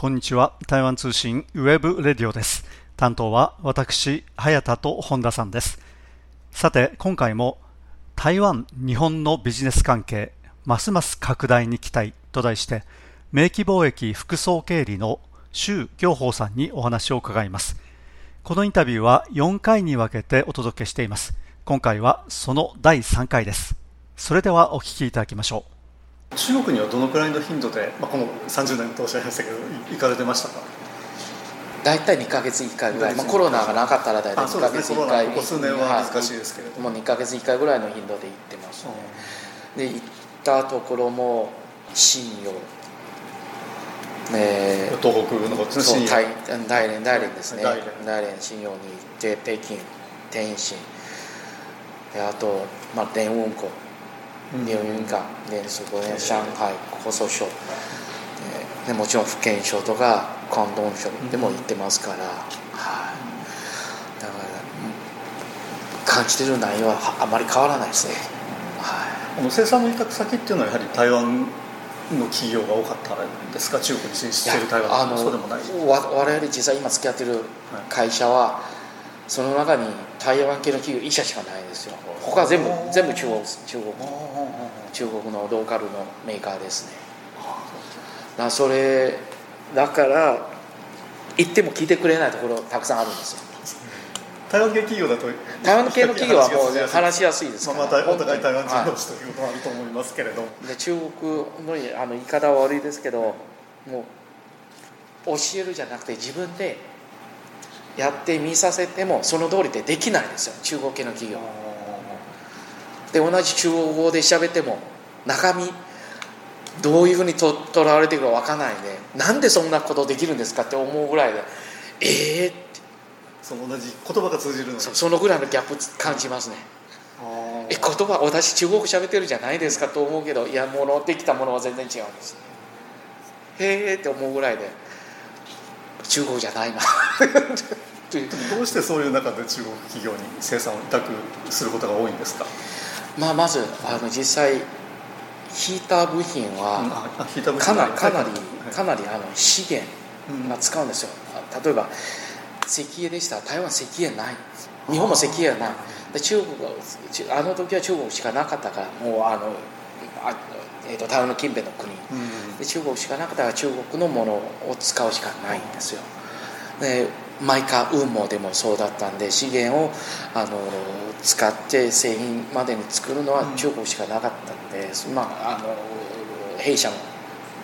こんにちは。台湾通信 webradio です。担当は私早田と本田さんです。さて今回も台湾日本のビジネス関係ますます拡大に期待と題して明基貿易副総経理の周業峰さんにお話を伺います。このインタビューは4回に分けてお届けしています。今回はその第3回です。それではお聞きいただきましょう。中国にはどのくらいの頻度で、まあ、この30年とおっしゃいましたけど行かれてましたか？大体2か月1回ぐらい、まあ、コロナがなかったら大体2か月1回、ね、ここ数年は難しいですけれども、もう2か月1回ぐらいの頻度で行ってますね、で行ったところも信用。えー、東北の方ですね大大連大連ですね。大連。信用に行って北京天津。あと、まあ、連雲港連雲港連そこね上海江蘇省でもちろん福建省とか広東省でも行ってますから、うん、はい、だから感じてる内容はあまり変わらないですね、はい、あの生産の委託先っていうのはやはり台湾の企業が多かったんですか？中国に進出している台湾のそうでもない。我々実際今付き合ってる会社は、はい、その中に台湾系の企業1社しかないんですよ。他全部全部中国中国。中国のローカルのメーカーですね。だそれだから行っても聞いてくれないところたくさんあるんですよ。台湾系企業だと台湾系の企業はもう話しやすいですから、まあ、お互い台湾人同士ということもあると思いますけれど、で中国のあの言い方は悪いですけどもう教えるじゃなくて自分でやってみさせてもその通りでできないんですよ。中国系の企業。で同じ中国語で喋っても中身どういうふうにととらわれているか分からないんでなんでそんなことできるんですかって思うぐらいでええー、って。その同じ言葉が通じるのそのぐらいのギャップ感じますね。え言葉私中国喋ってるじゃないですかと思うけどいやものできたものは全然違うんです。へえって思うぐらいで中国じゃないな どうしてそういう中で中国企業に生産を委託することが多いんですか、まあ、まずあの実際ヒーター部品はかなかなりかなりあの資源が使うんですよ。例えば石油でした台湾石油ない。日本も石油はない。で中国あの時は中国しかなかったからもうあのあ、えーと、台湾の近辺の国、で中国しかなかったから中国のものを使うしかないんですよでマイカウンモでもそうだったんで資源をあの使って製品までに作るのは中国しかなかったんで、うん、まああの弊社の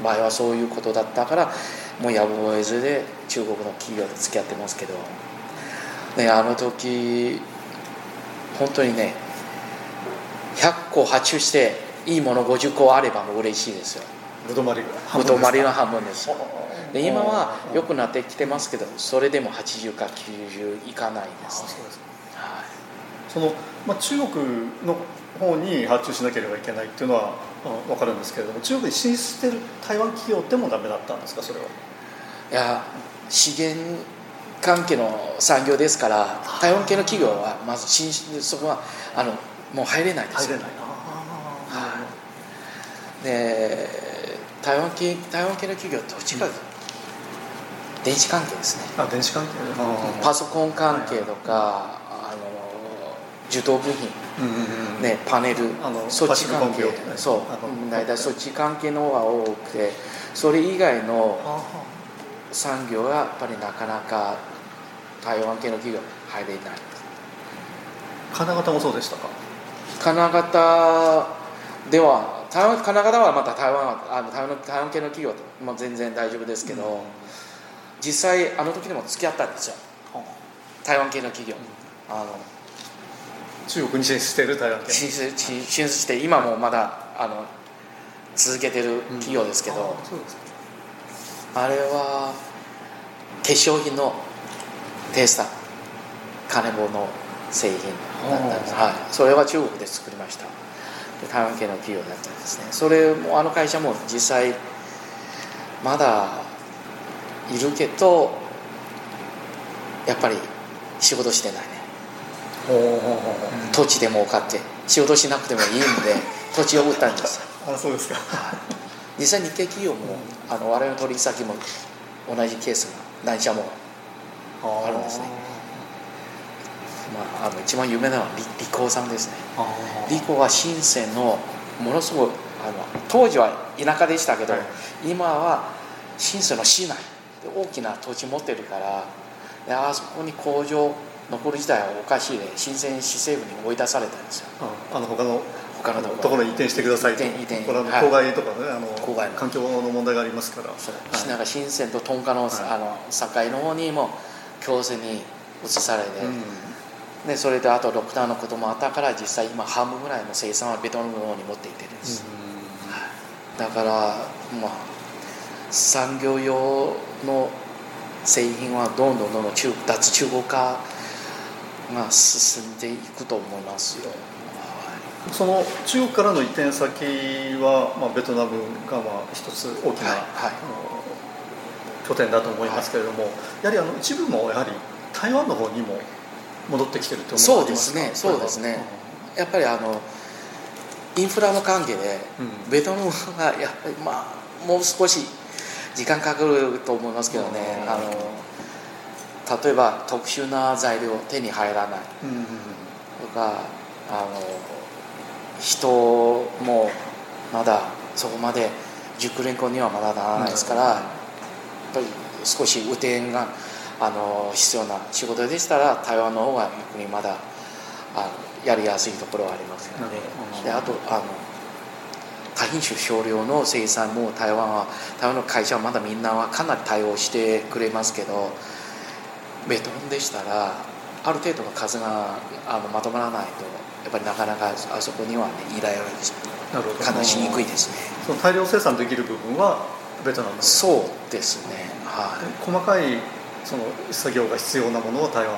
場合はそういうことだったからもうやむを得ずで中国の企業と付き合ってますけど、ね、あの時本当にね100個発注していいもの50個あればもう嬉しいですよぶどまりが半分です。で今は良くなってきてますけどそれでも80か90いかないですね。はい、その、まあ、中国の方に発注しなければいけないっていうのは分かるんですけれども中国に進出してる台湾企業でもダメだったんですか？それは。いや資源関係の産業ですから台湾系の企業はまず進出そこはあのもう入れないです入れない。な、はい、で台湾系台湾系の企業と違う、電子関係ですね。あ電子関係？パソコン関係とか、あの受動部品、ね、パネル。そっち関係、そう。大体そっち関係の方が多くてそれ以外の産業はやっぱりなかなか台湾系の企業入れない。金型もそうでしたか？金型では台湾金型はまた台湾あの台湾台湾系の企業も全然大丈夫ですけど、うん、実際あの時でも付き合ったんですよ、うん、台湾系の企業、うん、あの中国に進出している台湾系。進出進出して今もまだあの続けてる企業ですけど、あれは化粧品のテースター金棒の製品だったんです、はい、それは中国で作りました台湾系の企業だったんですね。それもあの会社も実際まだいるけどやっぱり仕事してないね。土地で儲かって仕事しなくてもいいんで土地を売ったんです。あそうですか。実際日系企業もあの我々の取引先も同じケースが何社もあるんですねまあ、あの一番有名なのはリコーさんですね。リコーは深センのものすごくあの当時は田舎でしたけど、はい、今は深センの市内。で大きな土地持ってるからであそこに工場残る自体はおかしいで新鮮市政府に追い出されたんですよ。あの他の他のところ。に移転してくださいと。移転移転。これは郊外とかね、はい、あの郊外環境の問題がありますから。そう、はい、なんか深センとトンカの,、はい、あの境の方にも強制に移されて、うん、でそれであとロックダウンのこともあったから実際今半分ぐらいの生産はベトナムの方に持っていってるんです、うん、だからまあ産業用の製品はどんどんどんどん中脱中国化が進んでいくと思いますよ。その中国からの移転先は、まあ、ベトナムがまあ一つ大きな、はいはい、拠点だと思いますけれども、はい、やはりあの一部もやはり台湾の方にも戻ってきてると思いますかそうですね。そうですね、やっぱりあのインフラの関係で、うん、ベトナムがやっぱりまあもう少し時間かかると思いますけどね、あの例えば特殊な材料手に入らない。とか、あの人もまだそこまで熟練校にはまだならないですから、やっぱり少し雨天があの必要な仕事でしたら台湾の方が逆にまだあのやりやすいところはありますよね。であとあの多品種少量の生産も台湾は台湾の会社はまだみんなはかなり対応してくれますけどベトナムでしたらある程度の数があのまとまらないとやっぱりなかなかあそこには、ね、依頼はかなりしにくいですね。その大量生産できる部分はベトナムそうですね、はい、細かいその作業が必要なものを台湾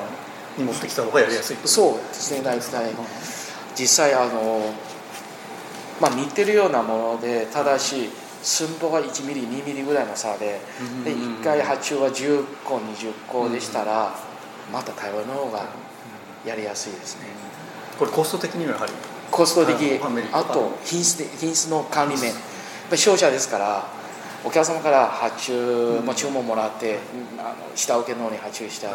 に持ってきた方がやりやすいそうですね大体実際あのまあ、似てるようなものでただし寸法が1ミリ2ミリぐらいの差でで1回発注は10個20個でしたらまた台湾の方がやりやすいですね。これコスト的にはやはりコスト的あと品質品質の管理面。商社ですからお客様から発注も注文もらって、あの下請けの方に発注した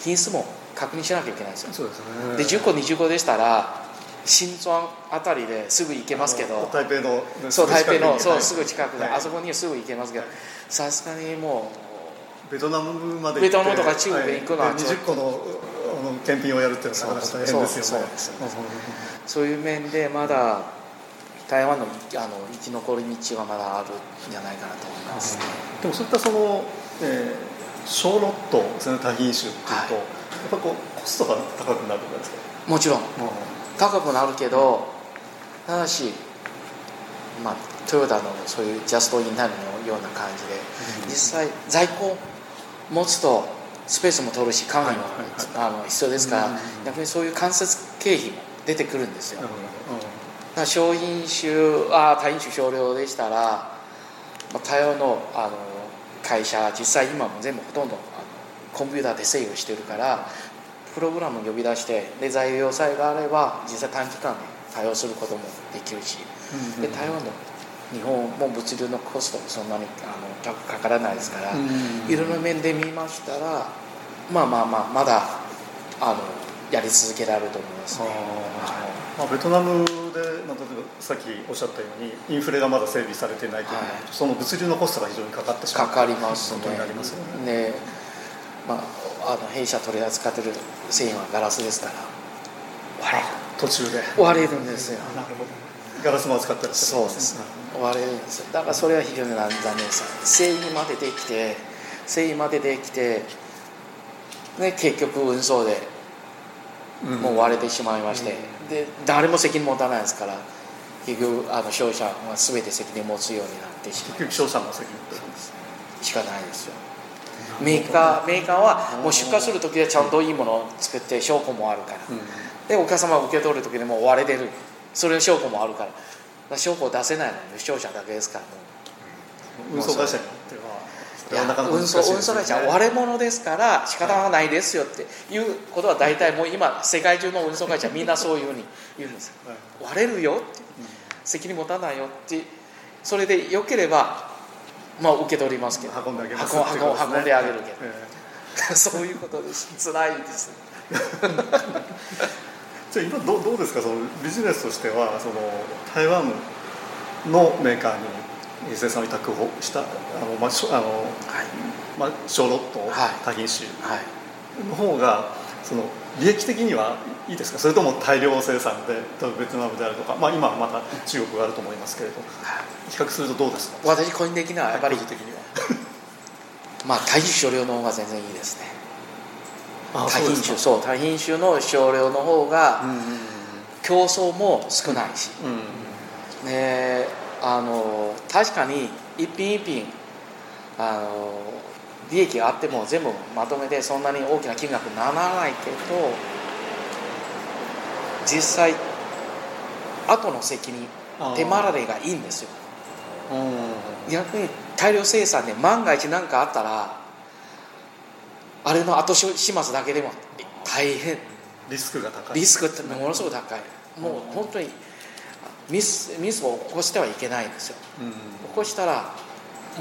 品質も確認しなきゃいけないんですよ。そうですね。で10個20個でしたら新庄あたりですぐ行けますけど台北のそう台北のそうすぐ近くで、はい、あそこにすぐ行けますけどさすがにもうベトナムまでベトナムとか中国行くのは、はい、20個の検品をやるっていうのはなかなか大変ですよね。そういう面でまだ台湾のあの生き残り道はまだあるんじゃないかなと思います、ね、でもそういったその、えー、小ロットその多品種っていうと、はい、やっぱこうコストが高くなるんですか？もちろん、うん。高くなるけどただし、まあ、トヨタのそういうジャストインタイムのような感じで、実際在庫持つとスペースも取るし考えも、あの必要ですから、逆にそういう間接経費も出てくるんですよ、だから商品種あ多品種少量でしたら、まあ、対応のあの会社実際今も全部ほとんどあのコンピューターで制御してるからプログラムを呼び出してで材料さえがあれば実際短期間で対応することもできるし、で台湾の日本も物流のコストもそんなにあのかからないですから、いろんな面で見ましたらまあまあまあまだあのやり続けられると思いますね。まあ、ベトナムで、まあ、例えばさっきおっしゃったようにインフレがまだ整備されてないというのは、はい、その物流のコストが非常にかかってしまうかかりますね。ことになりますよね。ね。まああの弊社取り扱ってる繊維はガラスですから。割れる。途中で。割れるんですよ。なるほど。ガラスも扱ったりそうです割れるんですよ。だからそれは非常に残念です。繊維までできて繊維までできてで結局運送でもう割れてしまいまして、うん、で誰も責任持たないですから結局あの商社は全て責任を持つようになってしまう結局商社の責任しかないです。よメーカーメーカーはもう出荷する時はちゃんといいものを作って証拠もあるから、でお客様が受け取る時にもう割れてる。それの証拠もあるから。証拠を出せないのは視聴者だけですから運送会社によっては運送運送会社は割れ物ですから仕方がないですよっていうことは大体もう今世界中の運送会社みんなそういうふうに言うんですよ、割れるよって責任持たないよってそれでよければまあ受け取りますけど。運んであげるけど、えー、そういうことです。辛いです じゃあ今どどうですか？そのビジネスとしてはその台湾のメーカーに生産委託をしたあの、まああのはい。まあ、小ロット、多品種の方がその利益的にはいいですか？それとも大量生産でベトナムであるとか、まあ、今はまた中国があると思いますけれど。比較するとどうですか？私個人的にはやっぱり、的には。まあ大品少量の方が全然いいですね。多品種そう多品種の少量の方が競争も少ないし、うん、ねあの確かに一品一品あの利益があっても全部まとめてそんなに大きな金額にならないけど実際後の責任手間られがいいんですよ。逆に大量生産で万が一何かあったらあれの後始末だけでも大変。リスクが高い。リスクってものすごく高い。もう本当にミスミスを起こしてはいけないんですよ、うん、起こしたら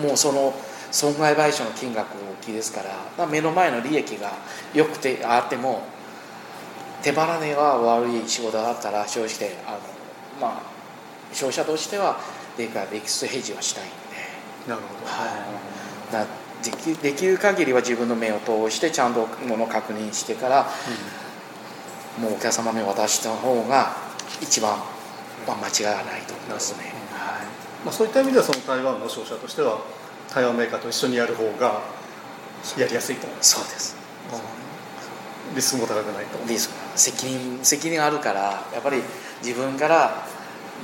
もうその損害賠償の金額大きいですから目の前の利益が良くてあっても手放値が悪い仕事だったら消費てあの、まあ、消費者としてはでか歴史ヘッジはしたいんで。なるほど、はい、できできる限りは自分の目を通してちゃんとものを確認してから、うん、もうお客様に渡した方が一番、まあ、間違いはないと思いますね、はい。まあ、そういった意味ではその台湾の商社としては台湾メーカーと一緒にやる方がやりやすいと。そうです、うん、リスクも高くないと。リスク責任責任あるからやっぱり自分から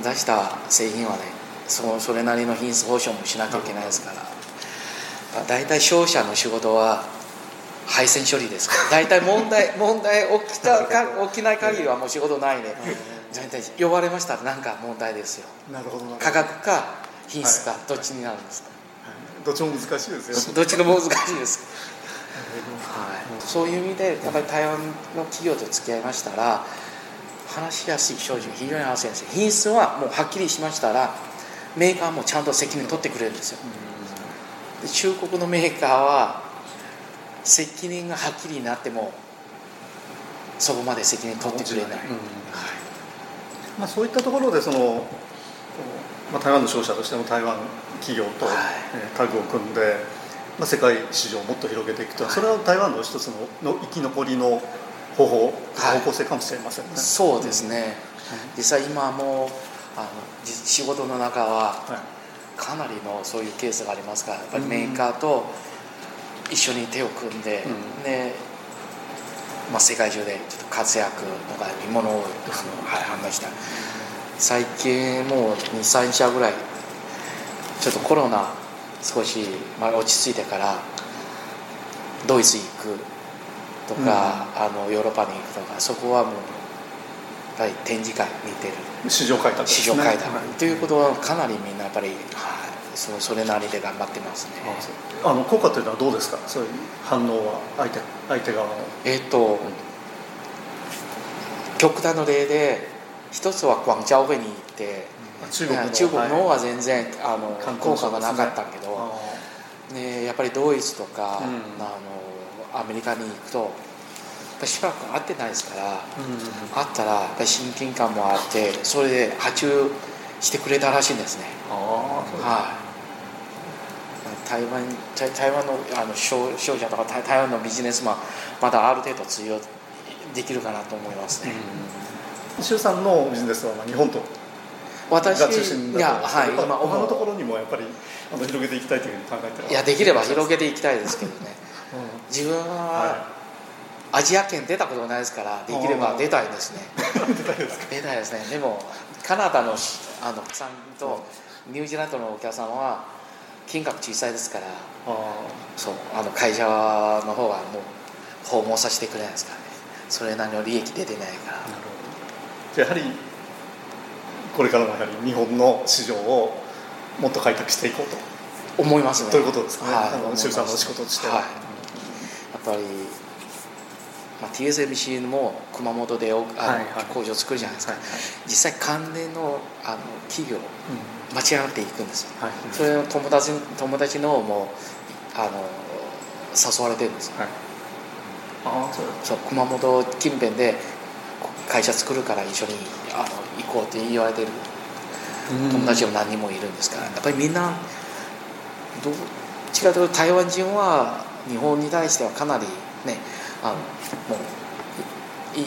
出した製品はねそそれなりの品質保証もしなきゃいけないですから。大体商社の仕事は配線処理ですから。大体問題問題起きたか 起きない限りはもう仕事ないで大体呼ばれましたら何か問題ですよ。なるほど価格か品質かどっちになるんですか、どっちも難しいですよ。どっちも難しいですはい、そういう意味でやっぱり台湾の企業と付き合いましたら話しやすい正直非常に合わせやすい。品質はもうはっきりしましたらメーカーもちゃんと責任取ってくれるんですよ、で中国のメーカーは責任がはっきりになってもそこまで責任取ってくれない、はいまあ、そういったところでそのまあ、台湾の商社としても台湾企業と、タッグを組んで、まあ、世界市場をもっと広げていくと、はい、それは台湾の一つのの生き残りの方法、はい、方向性かもしれませんね。そうですね、うん、実際今もあの仕事の中はかなりのそういうケースがありますからやっぱりメーカーと一緒に手を組んで、うん、でまあ、世界中でちょっと活躍とか見物を、はい、販売した。最近もう23社ぐらいちょっとコロナ少し、まあ、落ち着いてからドイツ行くとか、うん、あのヨーロッパに行くとかそこはもうやっぱり展示会見てる。市場開拓、ね、市場開拓、ということはかなりみんなやっぱり、はい、そそれなりで頑張ってますね。あの効果というのはどうですか？そういう反応は相手相手側の。えっ、と、うん、極端の例で一つはグアンジャオベに行って中国の。中国の方は全然、あの効果がなかったけど、ね、やっぱりドイツとか、うん、あのアメリカに行くとしばらく会ってないですから、うん、会ったらやっぱり親近感もあってそれで発注してくれたらしいんですね。はい台湾台湾のあの商商社とか台湾のビジネスマンまだある程度通用できるかなと思いますね。うん。周さんのビジネスは日本と私が中心だとはい、今他のところにもやっぱりあの広げていきたいというふうに考えていやできれば広げていきたいですけどね、うん、自分は、アジア圏出たことがないですからできれば出たいですね。出たいですか？出たいですね。でもカナダのあのさんとニュージーランドのお客さんは金額小さいですから。そうあの会社の方はもう訪問させてくれないですからね。それなりの利益出てないから。やはりこれからもやはり日本の市場をもっと開拓していこうと。思いますね。ということですね、はい、あの周さんの仕事としては、はい、やっぱりまあ、TSMC も熊本であの、はいはい、工場を作るじゃないですか、はいはい、実際関連のあの企業、間違っていくんですよ、はい、それを友達友達のもうあの誘われてるんですよ、はい、あそうそう熊本近辺で会社作るから一緒にあの行こうって言われてる。友達も何人もいるんですから。やっぱりみんなどう違うと台湾人は日本に対してはかなりねあのもういい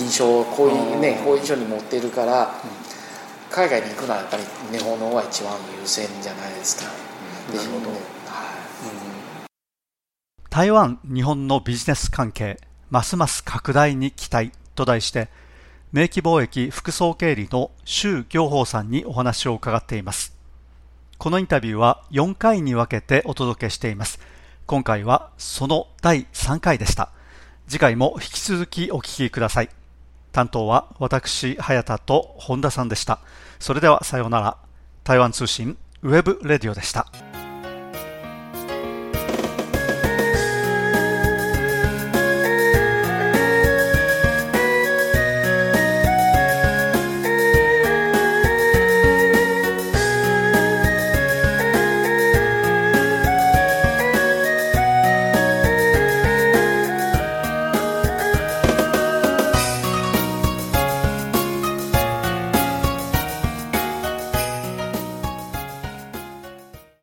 印象こういうねこういう印象に持っているから、海外に行くのはやっぱり日本の方が一番優先じゃないですか、うん、なるほど、はい、台湾日本のビジネス関係ますます拡大に期待と題して名機貿易副総経理の周行法さんにお話を伺っています。このインタビューは4回に分けてお届けしています今回はその第3回でした。次回も引き続きお聞きください。担当は私早田と本田さんでした。それではさようなら。台湾通信 webradio でした。